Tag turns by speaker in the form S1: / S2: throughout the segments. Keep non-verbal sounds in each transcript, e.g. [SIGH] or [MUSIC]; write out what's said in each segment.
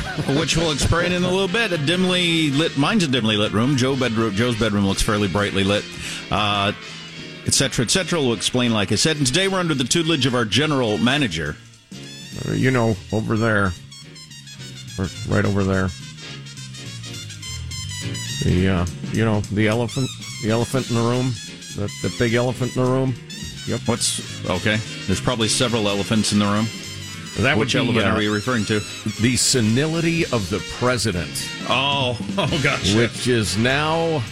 S1: [LAUGHS] which we'll explain in a little bit. A dimly lit, mine's a dimly lit room. Joe bedroom, Joe's bedroom looks fairly brightly lit, uh, et cetera, et cetera. We'll explain, like I said. And today we're under the tutelage of our general manager.
S2: You know, over there. Or Right over there. The, uh, you know, the elephant, the elephant in the room, the, the big elephant in the room. Yep.
S1: What's okay? There's probably several elephants in the room.
S2: That
S1: Which
S2: would be,
S1: elephant
S2: uh,
S1: are you referring to?
S2: the senility of the president,
S1: Oh, [LAUGHS] oh gosh.
S2: which is now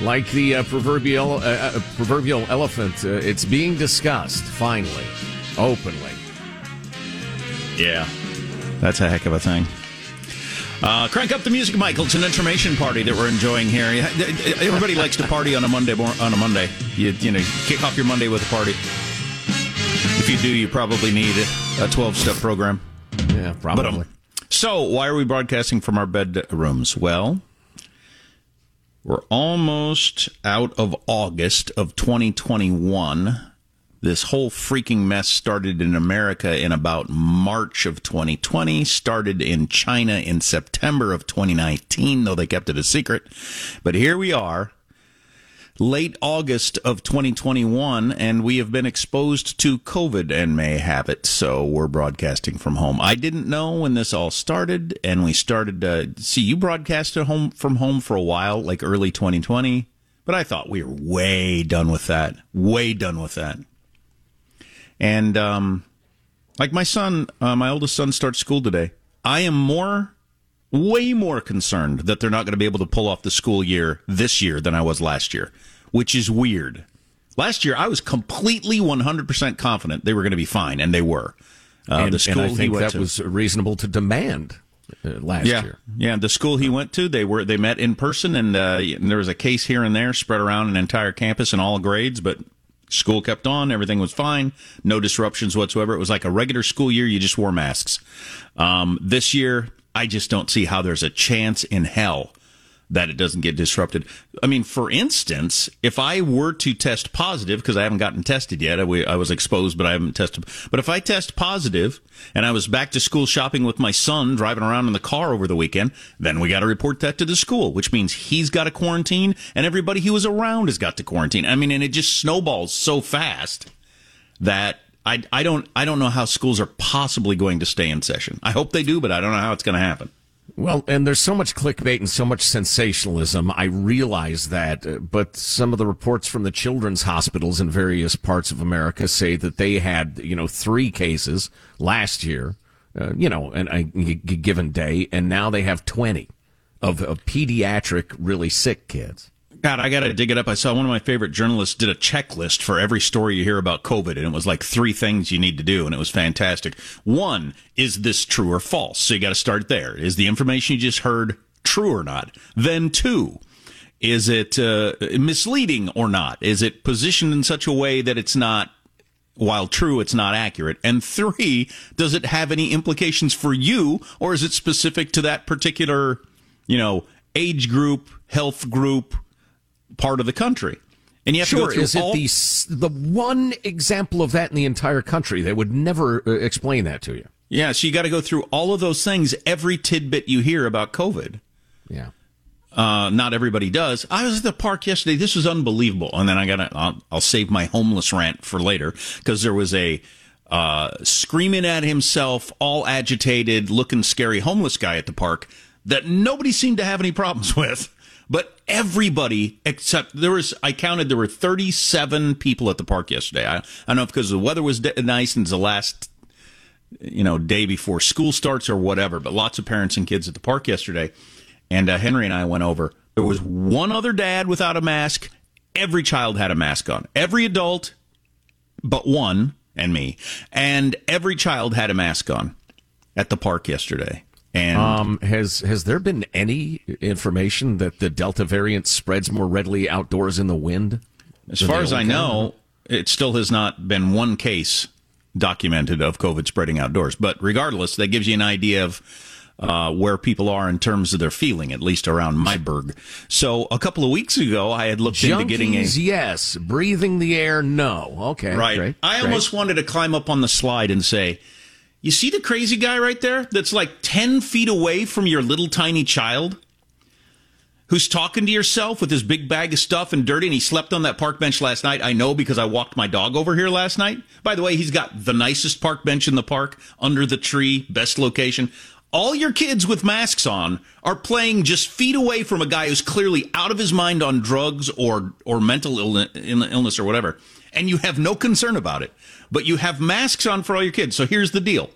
S2: like the uh, proverbial uh, uh, proverbial elephant. Uh, it's being discussed finally, openly.
S1: Yeah, that's a heck of a thing. Uh, crank up the music, Michael. It's an information party that we're enjoying here. Everybody likes to party on a Monday. On a Monday, you you know, kick off your Monday with a party. If you do, you probably need a twelve-step program.
S2: Yeah,
S1: But
S2: probably.
S1: um, so why are we broadcasting from our bedrooms? Well, we're almost out of August of 2021. This whole freaking mess started in America in about March of 2020, started in China in September of 2019, though they kept it a secret. But here we are, late August of 2021, and we have been exposed to COVID and may have it. So we're broadcasting from home. I didn't know when this all started, and we started to see you broadcast at home from home for a while, like early 2020. But I thought we were way done with that. Way done with that. And um, like my son, uh, my oldest son starts school today. I am more, way more concerned that they're not going to be able to pull off the school year this year than I was last year, which is weird. Last year, I was completely 100% confident they were going to be fine, and they were. Uh,
S2: and,
S1: the school
S2: and I
S1: he
S2: think
S1: went
S2: that
S1: to.
S2: was reasonable to demand uh, last
S1: yeah,
S2: year.
S1: yeah. The school he went to, they were they met in person, and, uh, and there was a case here and there spread around an entire campus in all grades, but school kept on. Everything was fine, no disruptions whatsoever. It was like a regular school year. You just wore masks. Um, this year, I just don't see how there's a chance in hell that it doesn't get disrupted. I mean, for instance, if I were to test positive, because I haven't gotten tested yet, I, was exposed, but I haven't tested. But if I test positive and I was back to school shopping with my son, driving around in the car over the weekend, then we got to report that to the school, which means he's got to quarantine and everybody he was around has got to quarantine. I mean, and it just snowballs so fast that I, I don't I don't know how schools are possibly going to stay in session. I hope they do, but I don't know how it's going to happen.
S2: Well, and there's so much clickbait and so much sensationalism. I realize that, uh, but some of the reports from the children's hospitals in various parts of America say that they had, you know, three cases last year, uh, you know, in a g- given day, and now they have 20 of, of pediatric, really sick kids.
S1: God, I got to dig it up. I saw one of my favorite journalists did a checklist for every story you hear about COVID, and it was like three things you need to do, and it was fantastic. One, is this true or false? So you got to start there. Is the information you just heard true or not? Then two, is it uh, misleading or not? Is it positioned in such a way that it's not while true, it's not accurate. And three, does it have any implications for you, or is it specific to that particular, you know, age group, health group, part of the country? And you have to
S2: Sure,
S1: go through
S2: is it
S1: all-
S2: the the one example of that in the entire country? They would never uh, explain that to you.
S1: yeah, so you got to go through all of those things, every tidbit you hear about COVID.
S2: Yeah.
S1: Uh, not everybody does. I was at the park yesterday. This was unbelievable. And then I got to, I'll, I'll save my homeless rant for later because there was a, uh, screaming at himself, all agitated, looking scary homeless guy at the park that nobody seemed to have any problems [LAUGHS] with. Everybody except there was, I counted there were 37 people at the park yesterday. I, I don't know if because the weather was de- nice and it's the last, you know, day before school starts or whatever, but lots of parents and kids at the park yesterday. And uh, Henry and I went over. There was one other dad without a mask. Every child had a mask on. Every adult, but one, and me. And every child had a mask on at the park yesterday. And
S2: Um, has has there been any information that the Delta variant spreads more readily outdoors in the wind?
S1: as far as I know, it still has not been one case documented of COVID spreading outdoors. But regardless, that gives you an idea of uh, where people are in terms of their feeling, at least around my burg. So a couple of weeks ago, I had looked
S2: Junkies,
S1: into getting a
S2: yes. Breathing the air, no. Okay,
S1: right.
S2: great,
S1: I
S2: great.
S1: almost wanted to climb up on the slide and say, "You see the crazy guy right there? That's like ten feet away from your little tiny child." Who's talking to yourself with his big bag of stuff and dirty, and he slept on that park bench last night? I know because I walked my dog over here last night. By the way, he's got the nicest park bench in the park, under the tree, best location all your kids with masks on are playing just feet away from a guy who's clearly out of his mind on drugs or or mental illness or whatever and you have no concern about it but you have masks on for all your kids so here's the deal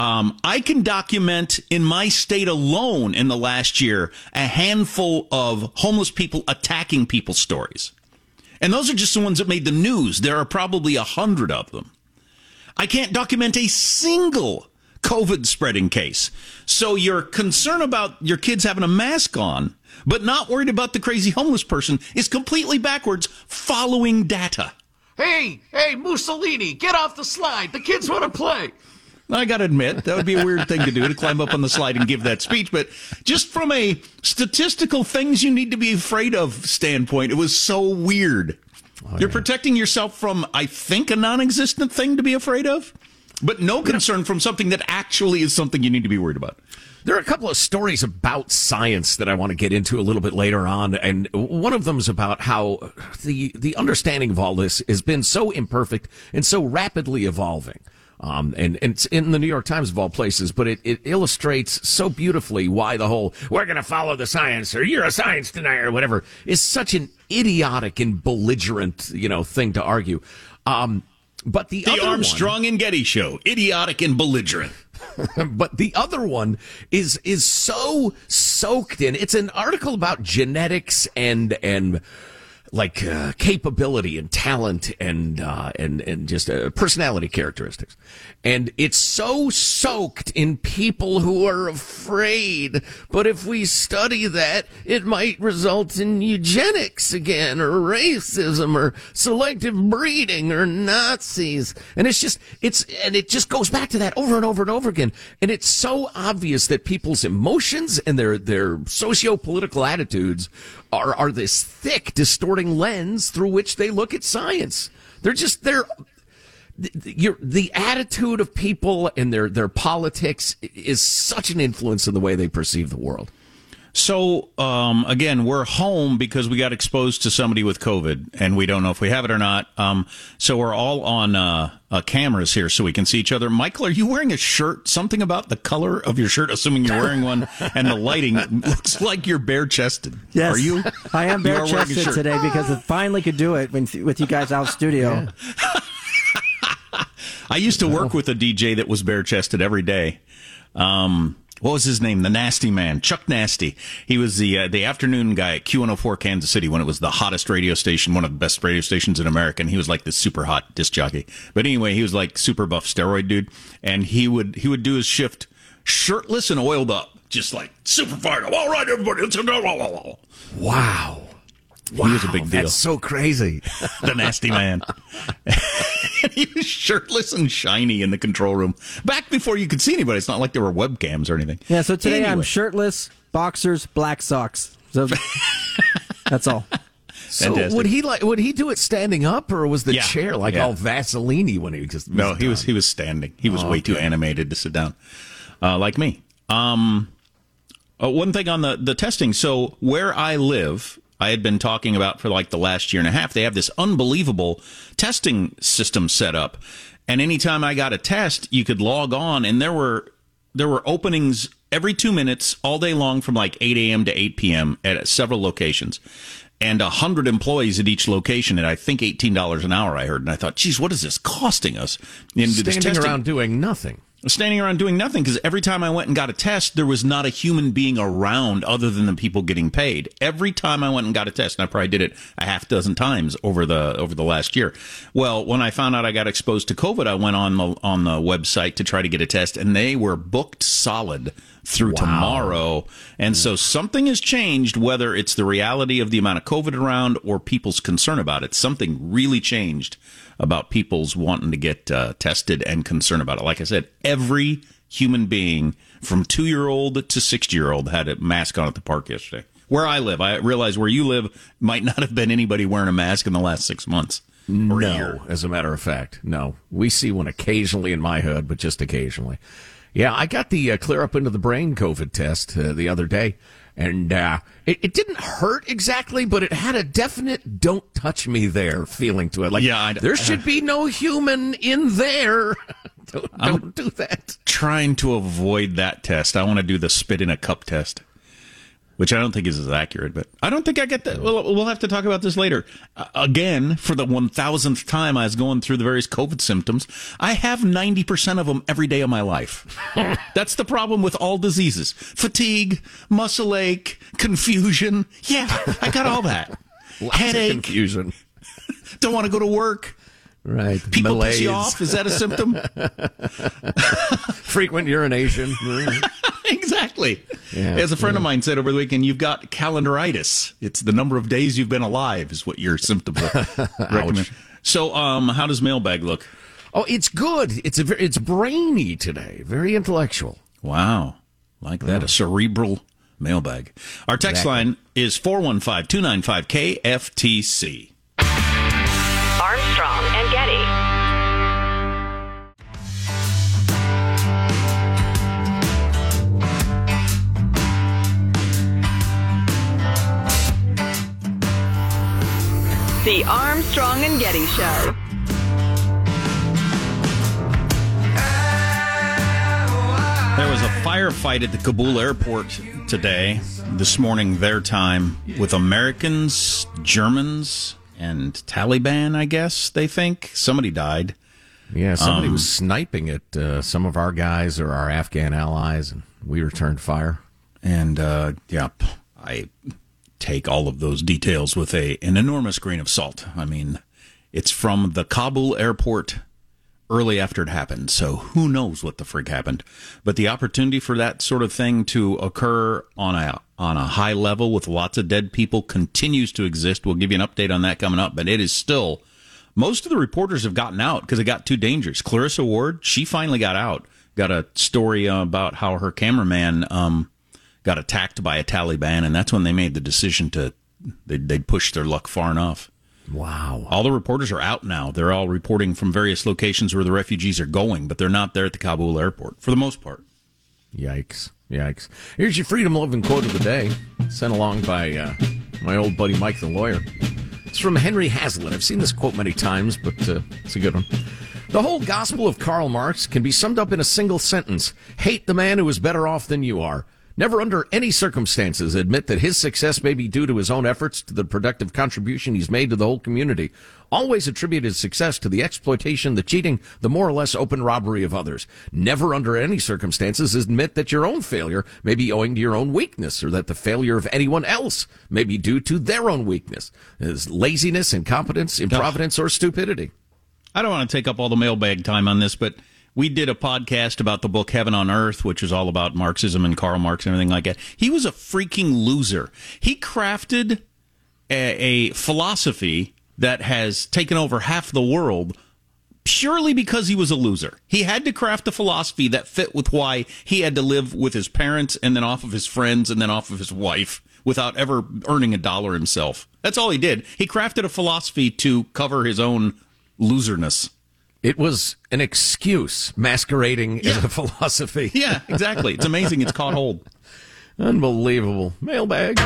S1: um, I can document in my state alone in the last year a handful of homeless people attacking people stories. And those are just the ones that made the news. There are probably a hundred of them. I can't document a single COVID spreading case. So your concern about your kids having a mask on, but not worried about the crazy homeless person is completely backwards following data.
S2: Hey, hey, Mussolini, get off the slide. The kids want to play.
S1: I got to admit, that would be a weird thing to do to climb up on the slide and give that speech. But just from a statistical things you need to be afraid of standpoint, it was so weird. Oh, You're yeah. protecting yourself from, I think, a non existent thing to be afraid of. But no concern from something that actually is something you need to be worried about.
S2: There are a couple of stories about science that I want to get into a little bit later on, and one of them is about how the the understanding of all this has been so imperfect and so rapidly evolving. Um, and, and it's in the New York Times of all places, but it, it illustrates so beautifully why the whole "we're going to follow the science" or "you're a science denier" or whatever is such an idiotic and belligerent, you know, thing to argue. Um, but the,
S1: the Armstrong
S2: one,
S1: and Getty show, idiotic and belligerent. [LAUGHS]
S2: but the other one is is so soaked in. It's an article about genetics and and like uh, capability and talent and uh, and and just uh, personality characteristics, and it's so soaked in people who are afraid. But if we study that, it might result in eugenics again, or racism, or selective breeding, or Nazis. And it's just it's and it just goes back to that over and over and over again. And it's so obvious that people's emotions and their their socio political attitudes are are this thick, distorting lens through which they look at science. They're just they're the, the attitude of people and their their politics is such an influence in the way they perceive the world.
S1: So um, again, we're home because we got exposed to somebody with COVID, and we don't know if we have it or not. Um, so we're all on uh, uh, cameras here, so we can see each other. Michael, are you wearing a shirt? Something about the color of your shirt, assuming you're wearing one, and the lighting looks like you're bare chested.
S3: Yes,
S1: are you?
S3: I am bare chested today because I finally could do it with you guys out studio.
S1: Yeah. [LAUGHS] I used to work with a DJ that was bare chested every day. Um, what was his name? The Nasty Man, Chuck Nasty. He was the uh, the afternoon guy at Q104 Kansas City when it was the hottest radio station, one of the best radio stations in America. And he was like this super hot disc jockey. But anyway, he was like super buff steroid dude, and he would he would do his shift shirtless and oiled up, just like super fired up. All right, everybody, let's go.
S2: Wow.
S1: Wow, he was a big deal.
S2: That's so crazy. [LAUGHS]
S1: the nasty man. [LAUGHS] he was shirtless and shiny in the control room. Back before you could see anybody. It's not like there were webcams or anything.
S3: Yeah, so today anyway. I'm shirtless, boxers, black socks. So [LAUGHS] that's all.
S2: So Fantastic. would he like would he do it standing up or was the yeah, chair like yeah. all Vaseline when he just
S1: No, he was he was standing. He was oh, way okay. too animated to sit down. Uh, like me. Um, uh, one thing on the, the testing. So where I live, I had been talking about for like the last year and a half. They have this unbelievable testing system set up. And anytime I got a test, you could log on and there were there were openings every two minutes all day long from like 8 a.m. to 8 p.m. at several locations and a hundred employees at each location at I think eighteen dollars an hour. I heard, and I thought, geez, what is this costing us?
S2: And Standing around doing nothing
S1: standing around doing nothing because every time I went and got a test, there was not a human being around other than the people getting paid. Every time I went and got a test, and I probably did it a half dozen times over the over the last year. Well, when I found out I got exposed to COVID, I went on the on the website to try to get a test, and they were booked solid through wow. tomorrow. And so something has changed, whether it's the reality of the amount of COVID around or people's concern about it. Something really changed about people's wanting to get uh, tested and concern about it. Like I said, every human being from two year old to 60 year old had a mask on at the park yesterday. Where I live, I realize where you live might not have been anybody wearing a mask in the last six months. A.
S2: No, as a matter of fact, no. We see one occasionally in my hood, but just occasionally. Yeah, I got the uh, clear up into the brain COVID test uh, the other day, and uh, it, it didn't hurt exactly, but it had a definite "don't touch me" there feeling to it. Like,
S1: Yeah, I-
S2: there should be no human in there. [LAUGHS] don't, don't do that.
S1: trying to avoid that test. I want to do the spit in a cup test, which I don't think is as accurate, but I don't think I get that. Well, we'll have to talk about this later. Uh, again, for the 1000th time, I was going through the various COVID symptoms. I have 90% of them every day of my life. [LAUGHS] That's the problem with all diseases fatigue, muscle ache, confusion. Yeah, I got all that. [LAUGHS] Headache,
S2: confusion. [LAUGHS]
S1: don't want to go to work.
S2: Right.
S1: People
S2: Malaise,
S1: piss you off. Is that a symptom?
S2: frequent urination.
S1: exactly.
S2: Yeah,
S1: As a friend of mine said over the weekend, you've got calendaritis. It's the number of days you've been alive is what your symptom are. [LAUGHS] recommend. So, um, how does mailbag look?
S2: oh, it's good. It's a, ver- it's brainy today. Very intellectual.
S1: Wow. Like that, a cerebral mailbag. Our text
S2: Exactly.
S1: line is 415 295 KFTC.
S4: Armstrong The Armstrong and Getty Show.
S1: There was a firefight at the Kabul airport today, this morning, their time, with Americans, Germans, and Taliban, I guess they think. Somebody died.
S2: Yeah, somebody
S1: Um,
S2: was sniping at uh, some of our guys or our Afghan allies, and we returned fire.
S1: And uh, yeah, I take all of those details with a an enormous grain of salt. I mean, it's from the Kabul airport early after it happened, so who knows what the frig happened. But the opportunity for that sort of thing to occur on a on a high level with lots of dead people continues to exist. We'll give you an update on that coming up, but it is still most of the reporters have gotten out because it got too dangerous. Clarissa Ward, she finally got out. Got a story about how her cameraman um, got attacked by a Taliban, and that's when they made the decision to they they'd push their luck far enough.
S2: Wow.
S1: All the reporters are out now. They're all reporting from various locations where the refugees are going, but they're not there at the Kabul airport for the most part.
S2: Yikes. Yikes. Here's your freedom loving quote of the day, sent along by uh, my old buddy Mike the lawyer. It's from Henry Hazlitt. I've seen this quote many times, but uh, it's a good one. The whole gospel of Karl Marx can be summed up in a single sentence hate the man who is better off than you are. Never under any circumstances admit that his success may be due to his own efforts, to the productive contribution he's made to the whole community. Always attribute his success to the exploitation, the cheating, the more or less open robbery of others. Never under any circumstances admit that your own failure may be owing to your own weakness, or that the failure of anyone else may be due to their own weakness, as laziness, incompetence, improvidence, or stupidity.
S1: I don't want to take up all the mailbag time on this, but we did a podcast about the book Heaven on Earth, which is all about Marxism and Karl Marx and everything like that. He was a freaking loser. He crafted a, a philosophy that has taken over half the world purely because he was a loser. He had to craft a philosophy that fit with why he had to live with his parents and then off of his friends and then off of his wife without ever earning a dollar himself. That's all he did. He crafted a philosophy to cover his own loserness.
S2: It was an excuse masquerading as a [LAUGHS] philosophy. [LAUGHS]
S1: Yeah, exactly. It's amazing it's caught hold.
S2: Unbelievable. Mailbag.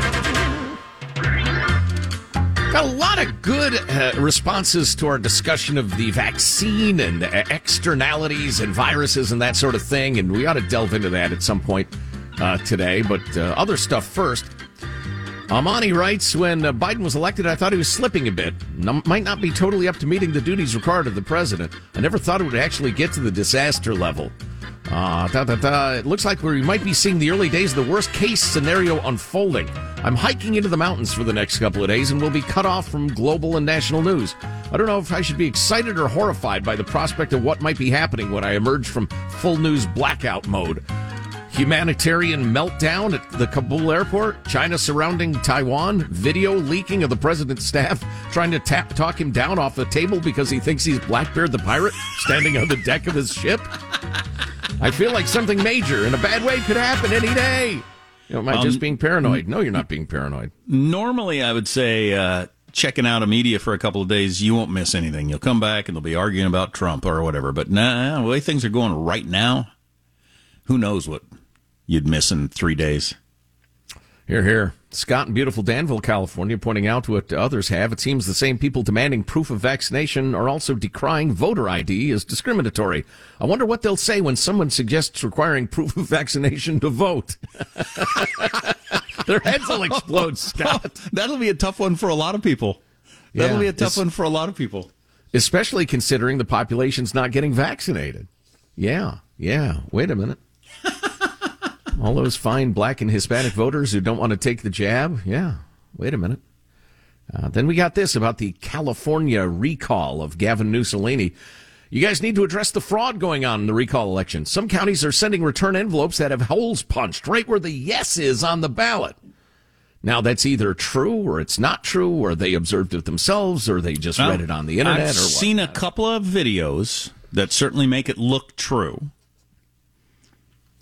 S2: Got a lot of good uh, responses to our discussion of the vaccine and uh, externalities and viruses and that sort of thing, and we ought to delve into that at some point uh, today. But uh, other stuff first. Amani writes, when uh, Biden was elected, I thought he was slipping a bit. N- might not be totally up to meeting the duties required of the president. I never thought it would actually get to the disaster level. Uh, da, da, da. It looks like we might be seeing the early days of the worst case scenario unfolding. I'm hiking into the mountains for the next couple of days and will be cut off from global and national news. I don't know if I should be excited or horrified by the prospect of what might be happening when I emerge from full news blackout mode. Humanitarian meltdown at the Kabul airport, China surrounding Taiwan, video leaking of the president's staff trying to tap, talk him down off the table because he thinks he's Blackbeard the pirate standing on the deck of his ship. I feel like something major in a bad way could happen any day. You know, am I just being paranoid? No, you're not being paranoid.
S1: Normally, I would say uh, checking out a media for a couple of days, you won't miss anything. You'll come back and they'll be arguing about Trump or whatever. But nah, the way things are going right now, who knows what you'd miss in three days.
S2: Here, here. Scott in beautiful Danville, California, pointing out what others have. It seems the same people demanding proof of vaccination are also decrying voter ID as discriminatory. I wonder what they'll say when someone suggests requiring proof of vaccination to vote. [LAUGHS] Their heads will explode, [LAUGHS] Scott.
S1: That'll be a tough one for a lot of people. That'll
S2: Yeah,
S1: be a tough one for a lot of people.
S2: Especially considering the population's not getting vaccinated. Yeah, yeah. Wait a minute. All those fine black and Hispanic voters who don't want to take the jab. Yeah, wait a minute. Uh, then we got this about the California recall of Gavin Mussolini. You guys need to address the fraud going on in the recall election. Some counties are sending return envelopes that have holes punched right where the yes is on the ballot. Now that's either true or it's not true, or they observed it themselves, or they just read it on the internet.
S1: I've
S2: or what.
S1: seen a couple of videos that certainly make it look true.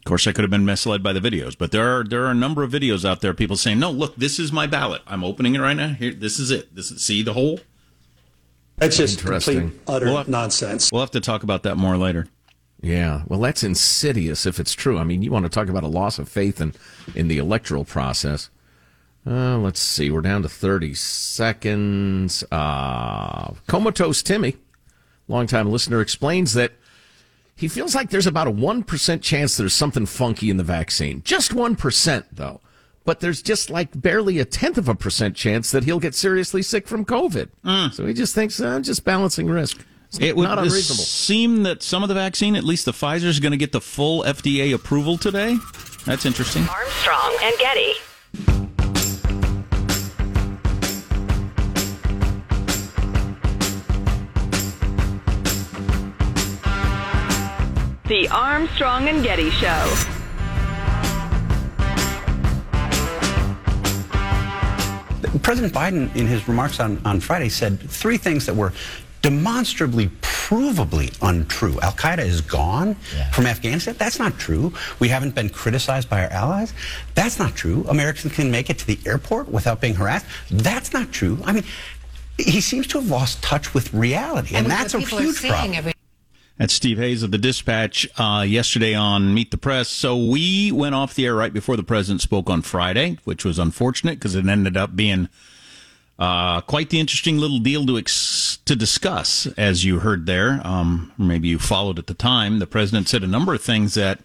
S1: Of course, I could have been misled by the videos, but there are there are a number of videos out there. People saying, "No, look, this is my ballot. I'm opening it right now. Here, this is it. This is see the hole."
S5: That's just complete utter
S1: Well, I-
S5: nonsense.
S1: We'll have to talk about that more later.
S2: Yeah, well, that's insidious if it's true. I mean, you want to talk about a loss of faith in, in the electoral process. Uh, let's see, we're down to 30 seconds. Uh, Comatose Timmy, longtime listener, explains that he feels like there's about a 1% chance there's something funky in the vaccine. Just 1%, though. But there's just like barely a tenth of a percent chance that he'll get seriously sick from COVID. So he just thinks, uh, just balancing risk. It's
S1: It would
S2: not unreasonable.
S1: seem that some of the vaccine, at least the Pfizer, is going to get the full FDA approval today. That's interesting.
S4: Armstrong and Getty. The Armstrong and Getty Show.
S6: President Biden, in his remarks on, on Friday, said three things that were demonstrably, provably untrue. Al Qaeda is gone from Afghanistan. That's not true. We haven't been criticized by our allies. That's not true. Americans can make it to the airport without being harassed. That's not true. I mean, he seems to have lost touch with reality, and, that's a huge problem.
S1: That's Steve Hayes of the Dispatch uh, yesterday on Meet the Press. So we went off the air right before the president spoke on Friday, which was unfortunate because it ended up being uh, quite the interesting little deal to ex- to discuss, as you heard there. Um, maybe you followed at the time. The president said a number of things that.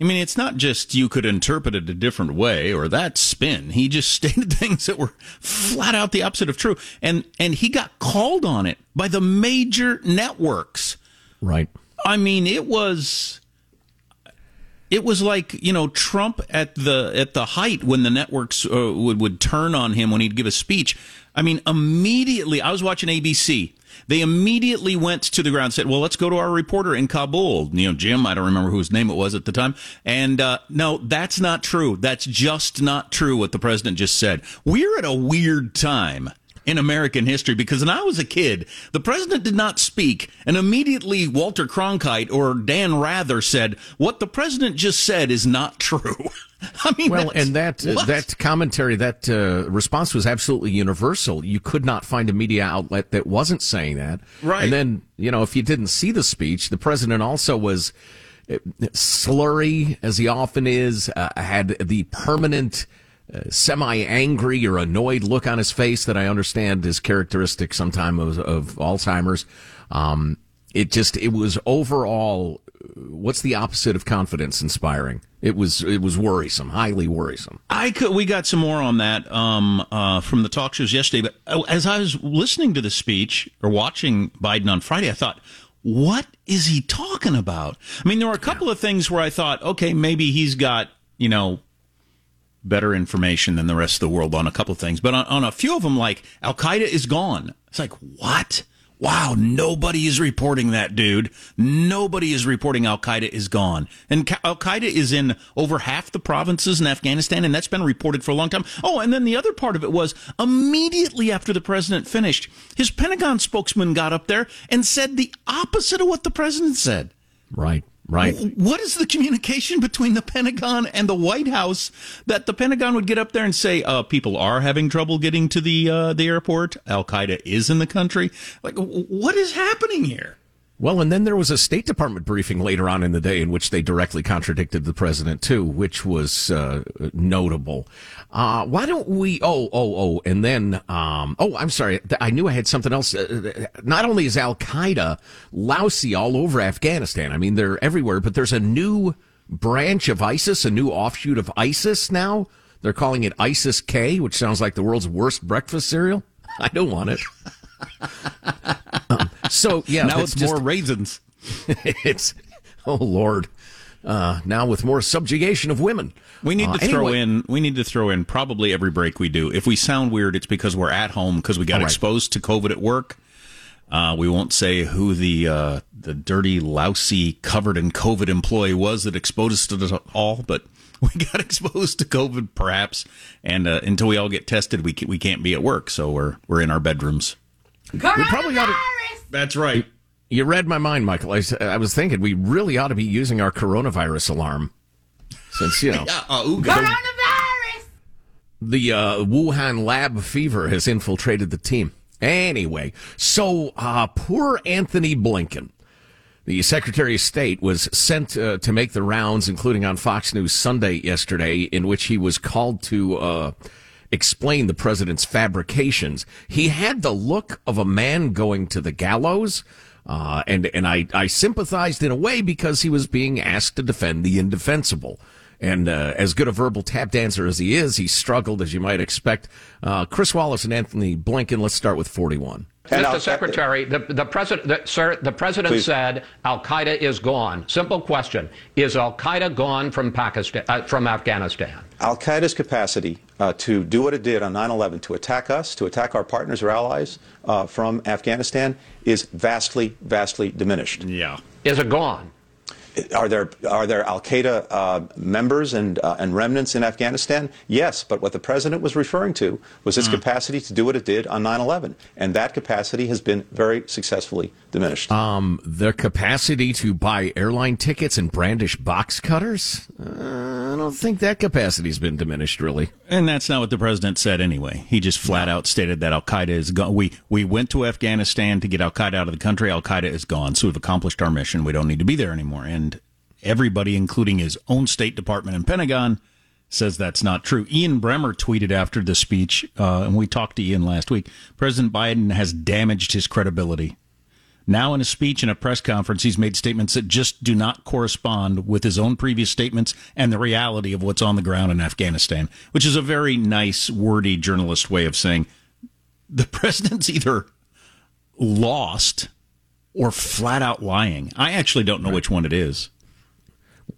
S1: I mean, it's not just you could interpret it a different way or that spin. He just [LAUGHS] stated things that were flat out the opposite of true, and and he got called on it by the major networks.
S2: Right.
S1: I mean, it was it was like you know Trump at the at the height when the networks uh, would would turn on him when he'd give a speech. I mean, immediately I was watching ABC. They immediately went to the ground and said, "Well, let's go to our reporter in Kabul." You know, Jim. I don't remember whose name it was at the time. And uh, no, that's not true. That's just not true. What the president just said. We're at a weird time in American history because when I was a kid, the president did not speak, and immediately Walter Cronkite or Dan Rather said, "What the president just said is not true." [LAUGHS] I mean,
S2: Well, and that uh, that commentary, that uh, response was absolutely universal. You could not find a media outlet that wasn't saying that.
S1: Right.
S2: And then, you know, if you didn't see the speech, the president also was uh, slurry, as he often is, uh, had the permanent. Uh, semi-angry or annoyed look on his face that I understand is characteristic sometime of, of Alzheimer's. Um, it just it was overall. What's the opposite of confidence inspiring? It was it was worrisome, highly worrisome.
S1: I could. We got some more on that um, uh, from the talk shows yesterday. But uh, as I was listening to the speech or watching Biden on Friday, I thought, "What is he talking about?" I mean, there were a couple of things where I thought, "Okay, maybe he's got you know better information than the rest of the world on a couple of things." But on, on a few of them, like Al Qaeda is gone. It's like what? Wow, nobody is reporting that, dude. Nobody is reporting Al Qaeda is gone. And Al Qaeda is in over half the provinces in Afghanistan, and that's been reported for a long time. Oh, and then the other part of it was immediately after the president finished, his Pentagon spokesman got up there and said the opposite of what the president said.
S2: Right. Right.
S1: What is the communication between the Pentagon and the White House that the Pentagon would get up there and say, uh, people are having trouble getting to the uh, the airport? Al Qaeda is in the country. Like, what is happening here?
S2: Well, and then there was a State Department briefing later on in the day in which they directly contradicted the president too, which was uh, notable. Uh, why don't we? Oh, oh, oh, and then, um, oh, I'm sorry, I knew I had something else. Uh, not only is Al Qaeda lousy all over Afghanistan, I mean they're everywhere, but there's a new branch of ISIS, a new offshoot of ISIS now. They're calling it ISIS K, which sounds like the world's worst breakfast cereal. [LAUGHS] I don't want it. [LAUGHS] so yeah,
S1: now it's just, more raisins. [LAUGHS]
S2: it's oh lord. Uh, now with more subjugation of women.
S1: We need
S2: uh,
S1: to throw anyway. in. We need to throw in probably every break we do. If we sound weird, it's because we're at home because we got right. exposed to COVID at work. Uh, we won't say who the uh, the dirty, lousy, covered in COVID employee was that exposed us to it all, but [LAUGHS] we got exposed to COVID, perhaps. And uh, until we all get tested, we we can't be at work, so we're we're in our bedrooms.
S2: We probably ought to.
S1: That's right.
S2: You read my mind, Michael. I, I, was thinking we really ought to be using our coronavirus alarm, since you know. [LAUGHS]
S1: yeah, uh,
S2: coronavirus. The uh, Wuhan lab fever has infiltrated the team. Anyway, so uh, poor Antony Blinken, the Secretary of State, was sent uh, to make the rounds, including on Fox News Sunday yesterday, in which he was called to uh, explain the president's fabrications. He had the look of a man going to the gallows. Uh, and and I, I sympathized in a way because he was being asked to defend the indefensible. And uh, as good a verbal tap dancer as he is, he struggled, as you might expect. Uh, Chris Wallace and Antony Blinken. Let's start with 41.
S7: Mr. Secretary, the, the president, the, sir, the president Please. said Al Qaeda is gone. Simple question: Is Al Qaeda gone from Pakistan, uh, from Afghanistan?
S5: Al Qaeda's capacity uh, to do what it did on 9/11, to attack us, to attack our partners or allies uh, from Afghanistan, is vastly, vastly diminished.
S1: Yeah.
S7: Is it gone?
S5: Are there are there Al Qaeda uh, members and uh, and remnants in Afghanistan? Yes, but what the president was referring to was its mm. capacity to do what it did on 9/11, and that capacity has been very successfully diminished.
S2: Um, their capacity to buy airline tickets and brandish box cutters? Uh, I don't think that capacity has been diminished, really.
S1: And that's not what the president said anyway. He just flat out stated that Al Qaeda is gone. We we went to Afghanistan to get Al Qaeda out of the country. Al Qaeda is gone, so we've accomplished our mission. We don't need to be there anymore. And and everybody, including his own State Department and Pentagon, says that's not true. Ian Bremmer tweeted after the speech, uh, and we talked to Ian last week. President Biden has damaged his credibility. Now, in a speech and a press conference, he's made statements that just do not correspond with his own previous statements and the reality of what's on the ground in Afghanistan, which is a very nice, wordy journalist way of saying the [LAUGHS] president's either lost or flat out lying. I actually don't know which one it is.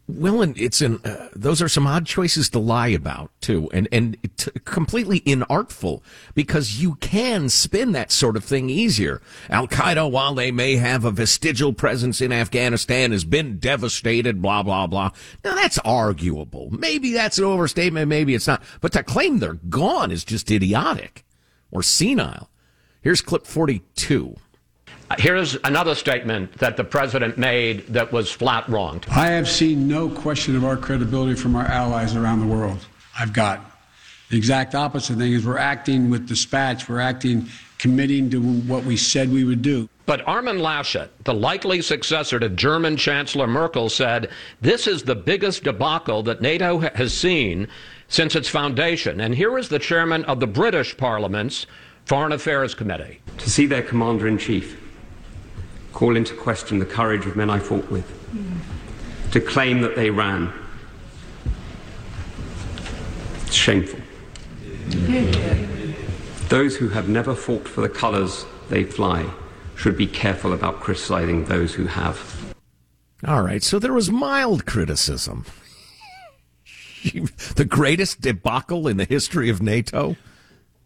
S2: Well, and it's an uh, those are some odd choices to lie about too, and and t- completely inartful because you can spin that sort of thing easier. Al Qaeda, while they may have a vestigial presence in Afghanistan, has been devastated. Blah blah blah. Now that's arguable. Maybe that's an overstatement. Maybe it's not. But to claim they're gone is just idiotic or senile. Here's clip forty-two.
S7: Here's another statement that the president made that was flat wrong.
S8: I have seen no question of our credibility from our allies around the world. I've got the exact opposite thing is we're acting with dispatch. We're acting committing to what we said we would do.
S7: But Armin Laschet, the likely successor to German Chancellor Merkel, said this is the biggest debacle that NATO has seen since its foundation. And here is the chairman of the British Parliament's Foreign Affairs Committee.
S9: To see their commander in chief call into question the courage of men I fought with, to claim that they ran. It's shameful. Those who have never fought for the colours they fly should be careful about criticizing those who have.
S2: All right, so there was mild criticism. [LAUGHS] the greatest debacle in the history of NATO.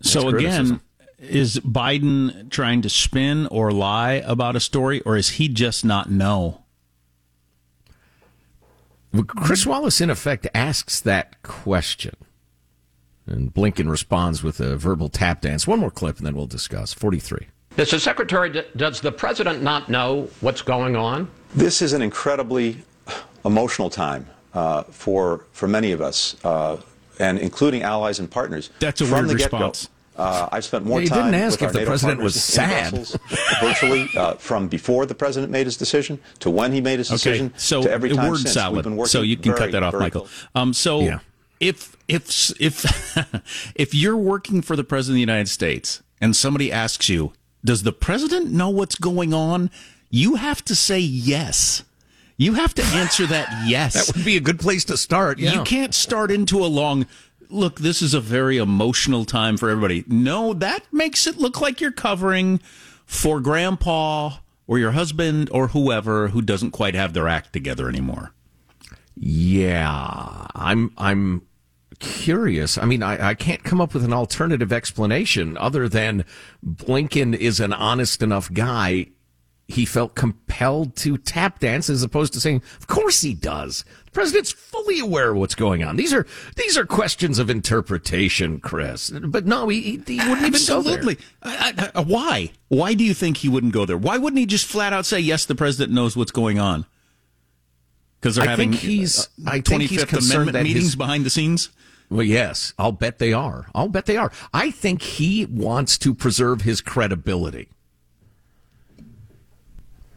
S1: so again, is Biden trying to spin or lie about a story, or is he just not know?
S2: Chris Wallace, in effect, asks that question. And Blinken responds with a verbal tap dance. One more clip, and then we'll discuss. 43.
S7: Mr. Secretary, does the president not know what's going on?
S5: This is an incredibly emotional time uh, for for many of us, uh, and including allies and partners.
S1: That's a
S5: From
S1: weird
S5: the get-go,
S1: response.
S5: Uh, I've spent more
S2: Yeah, he
S5: time
S2: didn't ask
S5: with
S2: if the
S5: NATO
S2: president
S5: partners
S2: was
S5: in
S2: sad.
S5: Brussels, virtually uh, from before the president made his decision to when he made his decision
S1: Okay, so
S5: to every time
S1: word
S5: since.
S1: salad.
S5: We've been working
S1: so you can
S5: very,
S1: cut that off, Michael. Um, so
S2: Yeah.
S1: if if if [LAUGHS] if you're working for the president of the United States and somebody asks you, "Does the president know what's going on?" You have to say yes. You have to answer that [LAUGHS] yes.
S2: That would be a good place to start. Yeah.
S1: You can't start into a long look, this is a very emotional time for everybody. No, that makes it look like you're covering for grandpa or your husband or whoever who doesn't quite have their act together anymore.
S2: Yeah, I'm I'm curious. I mean, I, I can't come up with an alternative explanation other than Blinken is an honest enough guy. He felt compelled to tap dance as opposed to saying, "Of course he does." The president's fully aware of what's going on. These are these are questions of interpretation, Chris. But no, he, he, wouldn't even go there.
S1: Absolutely. I- why? Why do you think he wouldn't go there? Why wouldn't he just flat out say, yes, the president knows what's going on? Because they're
S2: I
S1: having
S2: think he's-
S1: uh,
S2: I think he's
S1: 25th
S2: concerned
S1: Amendment meetings
S2: his-
S1: behind the scenes.
S2: Well, yes, I'll bet they are. I'll bet they are. I think he wants to preserve his credibility.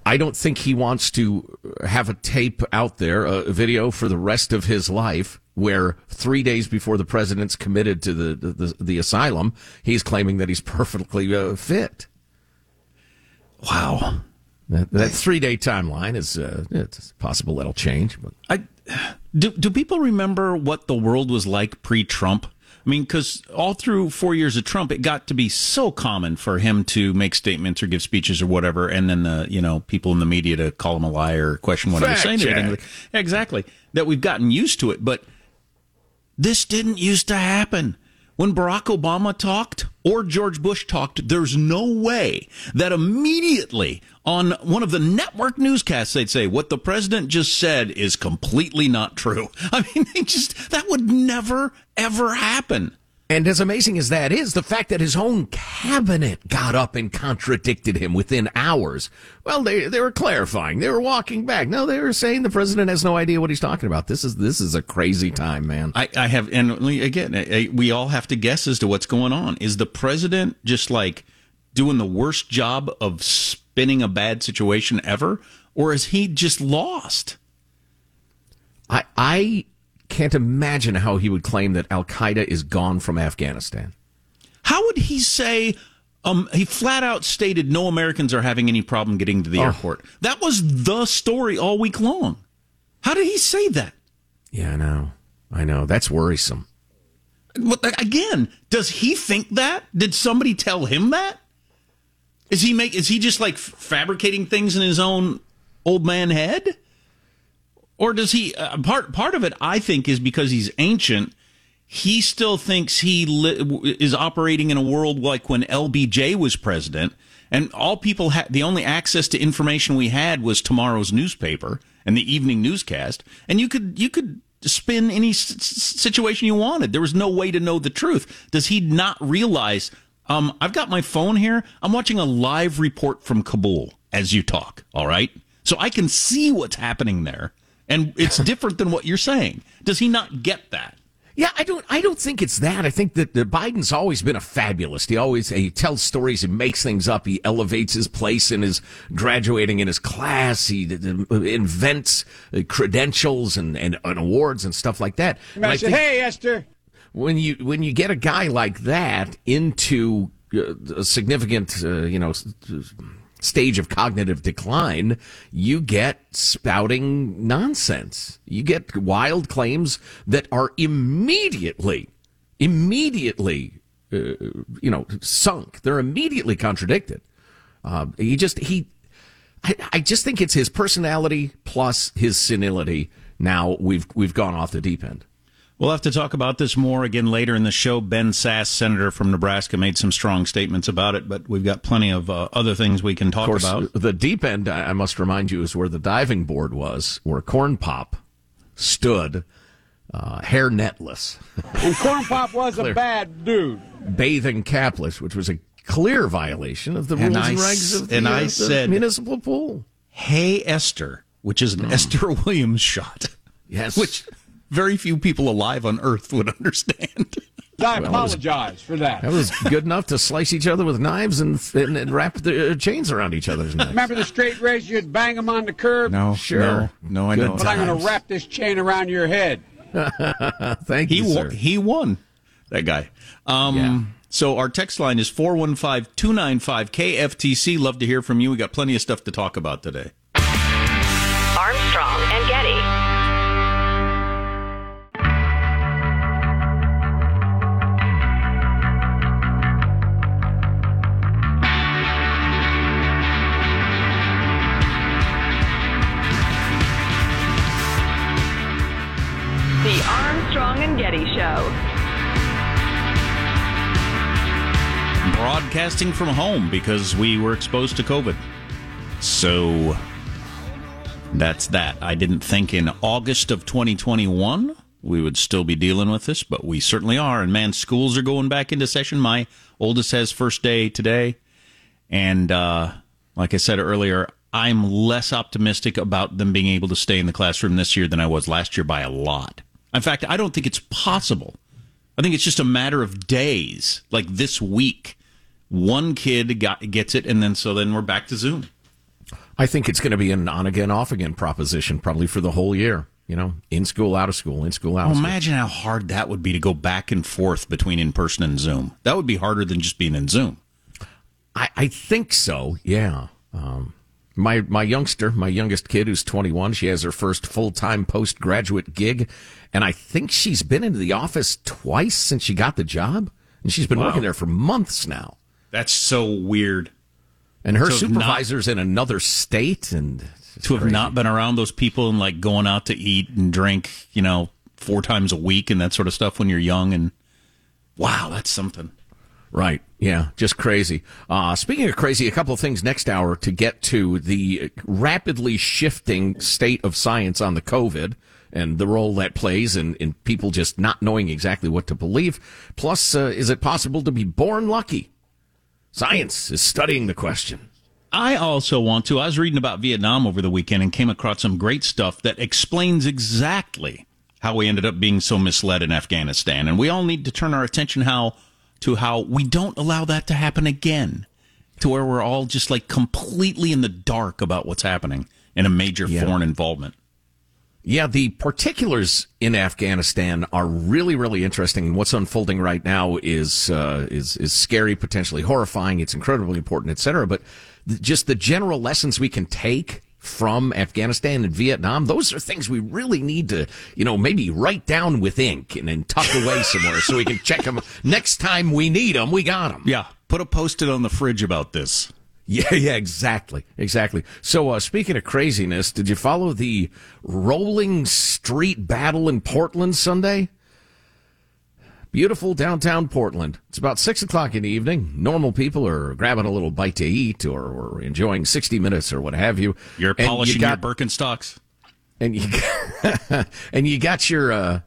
S2: I don't think he wants to have a tape out there, a video for the rest of his life, where three days before the president's committed to the the, the asylum, he's claiming that he's [LAUGHS] perfectly uh, fit.
S1: Wow.
S2: That, that three day timeline is uh, it's possible that'll change, but
S1: I, do, do people remember what the world was like pre Trump? I mean, because all through four years of Trump, it got to be so common for him to make statements or give speeches or whatever, and then the you know people in the media to call him a liar or question what he was saying. everything. Exactly. That we've gotten used to it, but this didn't used to happen. When Barack Obama talked or George Bush talked, there's no way that immediately on one of the network newscasts they'd say what the president just said is completely not true. [LAUGHS] I mean, they just that would never ever happen.
S2: And as amazing as that is, the fact that his own cabinet got up and contradicted him within hours. Well, they they were clarifying. They were walking back. No, they were saying the president has no idea what he's talking about. This is this is a crazy time, man.
S1: I, I have, and again, I- we all have to guess as to what's going on. Is the president just like doing the worst job of spinning a bad situation ever, or is he just lost?
S2: I I can't imagine how he would claim that Al Qaeda is gone from Afghanistan.
S1: How would he say? Um, he flat out stated no Americans are having any problem getting to the
S2: Oh.
S1: airport. That was the story all week long. How did he say that?
S2: Yeah, I know. I know. That's worrisome.
S1: What, again, does he think that? Did somebody tell him that? Is he make? Is he just like fabricating things in his own old man head? Or does he? Uh, part part of it, I think, is because he's ancient. He still thinks he li- is operating in a world like when LBJ was president, and all people had the only access to information we had was tomorrow's newspaper and the evening newscast, and you could you could spin any s- situation you wanted. There was no way to know the truth. Does he not realize? Um, I've got my phone here. I'm watching a live report from Kabul as you talk. All right, so I can see what's happening there, and it's different than what you're saying. Does he not get that?
S2: Yeah, I don't. I don't think it's that. I think that uh, Biden's always been a fabulist. He always he tells stories. He makes things up. He elevates his place in his graduating in his class. He uh, invents uh, credentials and, and, and awards and stuff like that. And I think
S10: hey, Esther.
S2: when you when you get a guy like that into uh, a significant uh, you know s- s- stage of cognitive decline, you get spouting nonsense. You get wild claims that are immediately immediately uh, you know sunk. They're immediately contradicted. Uh, he just he. I, I just think it's his personality plus his senility. Now we've we've gone off the deep end.
S1: We'll have to talk about this more again later in the show. Ben Sasse, senator from Nebraska, made some strong statements about it, but we've got plenty of uh, other things we can talk
S2: Of course,
S1: about.
S2: the deep end, I I must remind you, is where the diving board was, where Corn Pop stood, uh, hair netless,
S8: And Corn Pop was a bad dude.
S2: bathing capless, which was a clear violation of the
S1: And
S2: rules
S1: I
S2: and
S1: s-
S2: regs of the,
S1: and
S2: uh,
S1: I
S2: the
S1: said-
S2: municipal pool.
S1: Hey Esther, which is an Esther [LAUGHS] Williams shot.
S2: Yes.
S1: Which very few people alive on earth would [LAUGHS] understand.
S8: I
S2: Well, it was-
S8: apologize for that.
S2: That was good enough to slice each other with knives and, and, and wrap the uh, chains around each other's necks.
S8: Remember the straight race? You'd bang them on the curb.
S1: No,
S2: Sure.
S1: no, no, I
S2: Good
S1: know.
S8: But I'm going
S2: times.
S8: to wrap this chain around your head. [LAUGHS]
S2: Thank
S1: He
S2: you,
S1: won,
S2: sir.
S1: he won. That guy. Um,
S2: Yeah.
S1: So our text line is 415-295-KFTC. Love to hear from you. We got plenty of stuff to talk about today. Broadcasting from home because we were exposed to COVID. So that's that. I didn't think in August of 2021 we would still be dealing with this, but we certainly are. And man, schools are going back into session. My oldest has first day today. And uh, like I said earlier, I'm less optimistic about them being able to stay in the classroom this year than I was last year by a lot. In fact, I don't think it's possible. I think it's just a matter of days, like this week. One kid got, gets it, and then so then we're back to Zoom.
S2: I think it's going to be an on again, off again proposition, probably for the whole year. You know, in school, out of school, in school, out
S1: Well,
S2: of school.
S1: imagine how hard that would be to go back and forth between in person and Zoom. That would be harder than just being in Zoom.
S2: I, I think so. Yeah. Um, my my youngster, my youngest kid, who's 21, she has her first full time postgraduate gig, and I think she's been into the office twice since she got the job, and she's been
S1: Wow.
S2: working there for months now.
S1: That's so weird.
S2: And her
S1: To have not-
S2: supervisor's in another state, and
S1: to have
S2: crazy.
S1: not been around those people and like going out to eat and drink, you know, four times a week and that sort of stuff when you're young. And wow, that's something.
S2: Right. Yeah. Just crazy. Uh, speaking of crazy, a couple of things next hour to get to the rapidly shifting state of science on the COVID and the role that plays in, in people just not knowing exactly what to believe. Plus, uh, is it possible to be born lucky? Science is studying the question.
S1: I also want to. I was reading about Vietnam over the weekend and came across some great stuff that explains exactly how we ended up being so misled in Afghanistan. And we all need to turn our attention how to how we don't allow that to happen again. To where we're all just like completely in the dark about what's happening in a major
S2: Yeah.
S1: foreign involvement.
S2: Yeah, the particulars in Afghanistan are really, really interesting. And what's unfolding right now is uh, is is scary, potentially horrifying. It's incredibly important, et cetera. But th- just the general lessons we can take from Afghanistan and Vietnam, those are things we really need to, you know, maybe write down with ink and then tuck away [LAUGHS] somewhere so we can check them next time we need them. We got them.
S1: Yeah, put a post-it on the fridge about this.
S2: Yeah, [LAUGHS] yeah, exactly, exactly. So, uh, speaking of craziness, did you follow the rolling street battle in Portland Sunday? Beautiful downtown Portland. It's about six o'clock in the evening. Normal people are grabbing a little bite to eat or, or enjoying 60 minutes or what have you.
S1: You're
S2: And
S1: polishing
S2: you got,
S1: your Birkenstocks.
S2: and you got, [LAUGHS] and you got your uh,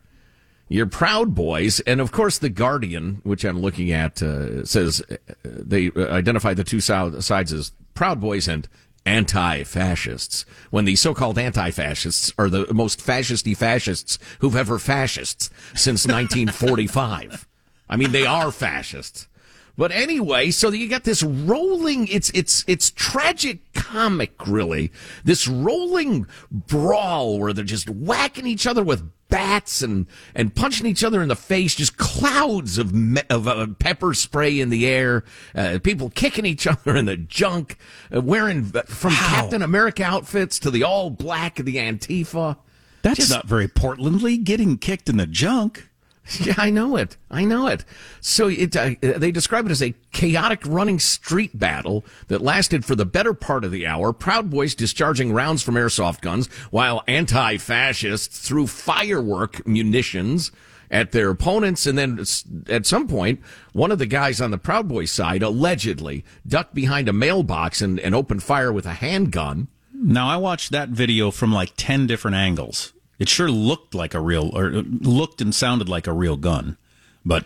S2: your Proud Boys, and of course the Guardian, which I'm looking at, uh, says uh, they identify the two sides as Proud Boys and anti-fascists. When the so-called anti-fascists are the most fascisty fascists who've ever fascists since [LAUGHS] 1945. I mean, they are fascists. But anyway, so you got this rolling, it's, it's, it's tragic comic, really. This rolling brawl where they're just whacking each other with bats and, and punching each other in the face, just clouds of, me, of uh, pepper spray in the air, uh, people kicking each [LAUGHS] other in the junk, uh, wearing from Captain America outfits to the all black of the Antifa.
S1: That's
S2: Just-
S1: not very Portlandly. Getting kicked in the junk. [LAUGHS]
S2: Yeah, I know it. I know it. So it, uh, they describe it as a chaotic running street battle that lasted for the better part of the hour. Proud Boys discharging rounds from airsoft guns while anti-fascists threw firework munitions at their opponents. And then at some point, one of the guys on the Proud Boys side allegedly ducked behind a mailbox and, and opened fire with a handgun.
S1: Now, I watched that video from like 10 different angles. It sure looked like a real, or looked and sounded like a real gun, but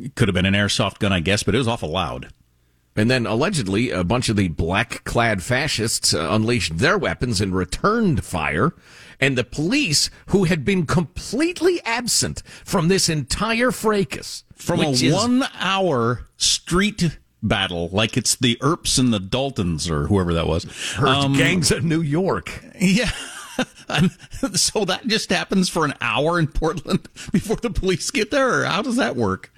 S1: it could have been an airsoft gun, I guess, but it was awful loud.
S2: And then allegedly, a bunch of the black clad fascists uh, unleashed their weapons and returned fire. And the police, who had been completely absent from this entire fracas,
S1: from a is, one hour street battle, like it's the Earps and the Daltons or whoever that was,
S2: um, gangs of New York. [LAUGHS]
S1: Yeah. [LAUGHS] so that just happens for an hour in Portland [LAUGHS] before the police get there? Or how does that work?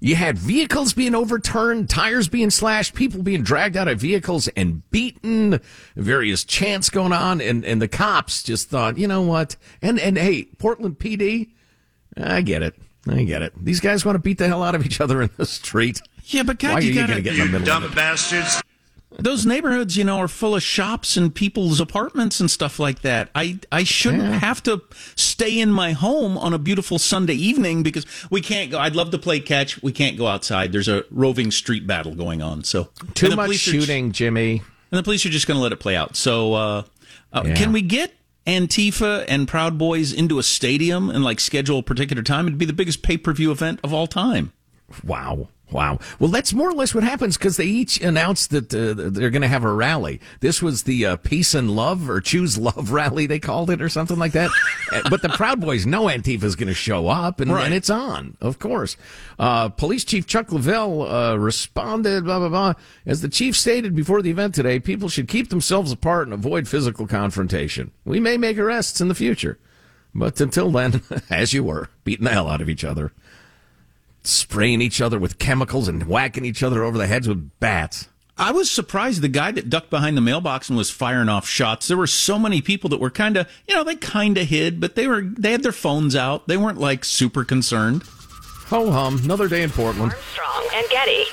S2: You had vehicles being overturned, tires being slashed, people being dragged out of vehicles and beaten, various chants going on, and, and the cops just thought, you know what? And and hey, Portland PD, I get it. I get it. These guys want to beat the hell out of each other in the street.
S1: Yeah, but God,
S2: Why
S1: you,
S2: you
S1: gotta,
S2: gonna get in the middle
S10: dumb
S2: of it?
S10: bastards.
S1: Those neighborhoods, you know, are full of shops and people's apartments and stuff like that. I I shouldn't
S2: Yeah.
S1: have to stay in my home on a beautiful Sunday evening because we can't go. I'd love to play catch. We can't go outside. There's a roving street battle going on. So
S2: Too much
S1: police are-
S2: shooting, Jimmy.
S1: and the police are just going to let it play out. So, uh, uh,
S2: Yeah.
S1: can we get Antifa and Proud Boys into a stadium and like schedule a particular time? It'd be the biggest pay per view event of all time.
S2: Wow. Wow. Well, that's more or less what happens because they each announced that uh, they're going to have a rally. This was the uh, Peace and Love or Choose Love [LAUGHS] rally, they called it, or something like that. Uh, but the Proud Boys know Antifa is going to show up, and,
S1: Right.
S2: and it's on, of course. Uh, Police Chief Chuck Lovell uh, responded, blah, blah, blah. As the chief stated before the event today, people should keep themselves apart and avoid physical confrontation. We may make arrests in the future. But until then, [LAUGHS] as you were, beating the hell out of each other spraying each other with chemicals and whacking each other over the heads with bats.
S1: I was surprised the guy that ducked behind the mailbox and was firing off shots. There were so many people that were kind of, you know, they kind of hid, but they were they had their phones out. They weren't like super concerned.
S2: Ho hum, another day in Portland.
S4: Armstrong and Getty.